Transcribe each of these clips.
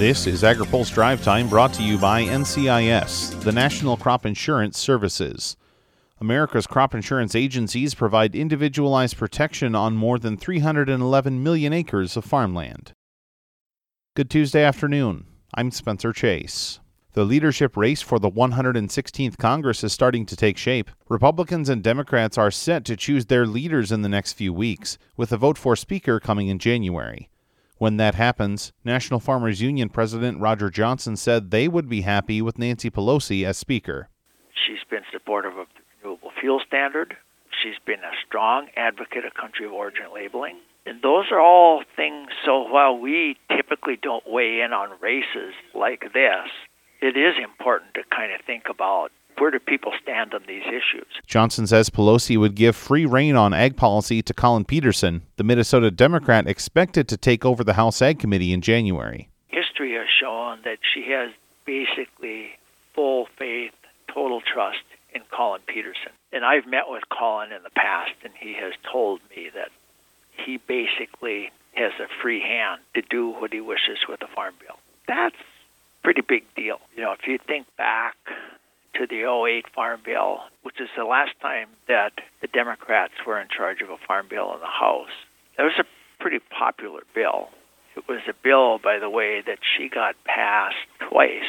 This is AgriPulse Drive Time brought to you by NCIS, the National Crop Insurance Services. America's crop insurance agencies provide individualized protection on more than 311 million acres of farmland. Good Tuesday afternoon. I'm Spencer Chase. The leadership race for the 116th Congress is starting to take shape. Republicans and Democrats are set to choose their leaders in the next few weeks, with a vote for Speaker coming in January. When that happens, National Farmers Union President Roger Johnson said they would be happy with Nancy Pelosi as Speaker. She's been supportive of the renewable fuel standard. She's been a strong advocate of country of origin labeling. And those are all things, so while we typically don't weigh in on races like this, it is important to kind of think about where do people stand on these issues. Johnson says Pelosi would give free rein on ag policy to Collin Peterson, the Minnesota Democrat expected to take over the House Ag Committee in January. History has shown that she has basically full faith, total trust in Collin Peterson. And I've met with Collin in the past, and he has told me that he basically has a free hand to do what he wishes with the Farm Bill. That's pretty big deal. You know, if you think back to the 08 Farm Bill, which is the last time that the Democrats were in charge of a Farm Bill in the House, that was a pretty popular bill. It was a bill, by the way, that she got passed twice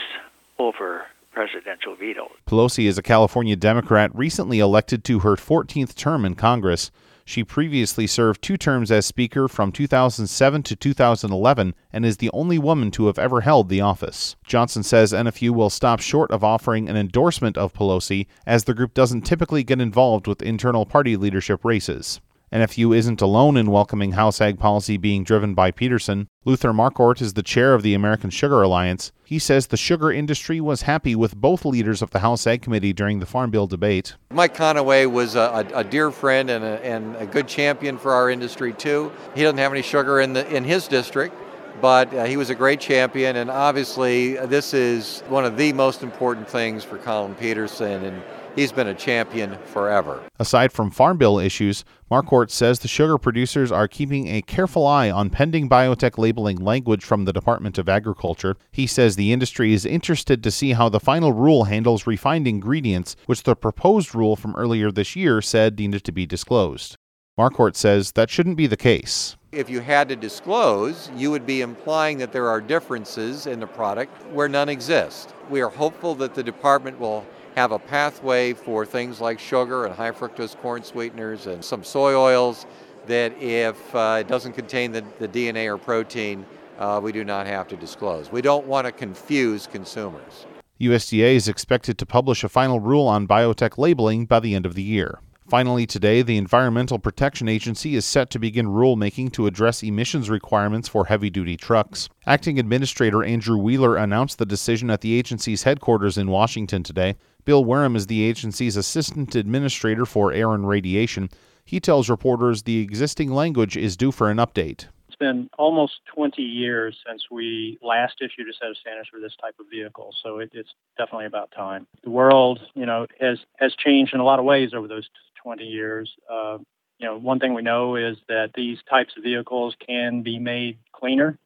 over presidential veto. Pelosi is a California Democrat recently elected to her 14th term in Congress. She previously served two terms as Speaker from 2007 to 2011 and is the only woman to have ever held the office. Johnson says NFU will stop short of offering an endorsement of Pelosi, as the group doesn't typically get involved with internal party leadership races. NFU isn't alone in welcoming House Ag policy being driven by Peterson. Luther Markwart is the chair of the American Sugar Alliance. He says the sugar industry was happy with both leaders of the House Ag Committee during the Farm Bill debate. Mike Conaway was a, a, a dear friend and a, and a, good champion for our industry, too. He doesn't have any sugar in, the, in his district, but uh, he was a great champion, and obviously, uh, this is one of the most important things for Collin Peterson. And He's been a champion forever. Aside from Farm Bill issues, Markwart says the sugar producers are keeping a careful eye on pending biotech labeling language from the Department of Agriculture. He says the industry is interested to see how the final rule handles refined ingredients, which the proposed rule from earlier this year said needed to be disclosed. Markwart says that shouldn't be the case. If you had to disclose, you would be implying that there are differences in the product where none exist. We are hopeful that the department will have a pathway for things like sugar and high fructose corn sweeteners and some soy oils that if uh, it doesn't contain the, the DNA or protein, uh, we do not have to disclose. We don't want to confuse consumers. USDA is expected to publish a final rule on biotech labeling by the end of the year. Finally, today, the Environmental Protection Agency is set to begin rulemaking to address emissions requirements for heavy duty trucks. Acting Administrator Andrew Wheeler announced the decision at the agency's headquarters in Washington today. Bill Wehrum is the agency's assistant administrator for air and radiation. He tells reporters the existing language is due for an update. Been almost 20 years since we last issued a set of standards for this type of vehicle, so it, it's definitely about time. The world, you know, has has changed in a lot of ways over those 20 years. Uh, you know, one thing we know is that these types of vehicles can be made cleaner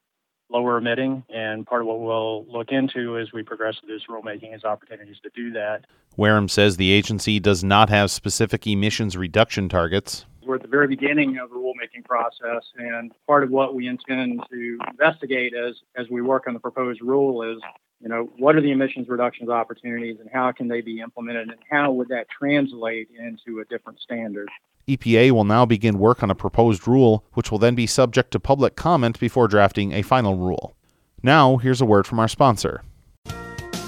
lower emitting. And part of what we'll look into as we progress through this rulemaking is opportunities to do that. Wehrum says the agency does not have specific emissions reduction targets. We're at the very beginning of the rulemaking process, and part of what we intend to investigate as, as we work on the proposed rule is you know, what are the emissions reductions opportunities and how can they be implemented and how would that translate into a different standard? EPA will now begin work on a proposed rule, which will then be subject to public comment before drafting a final rule. Now, here's a word from our sponsor.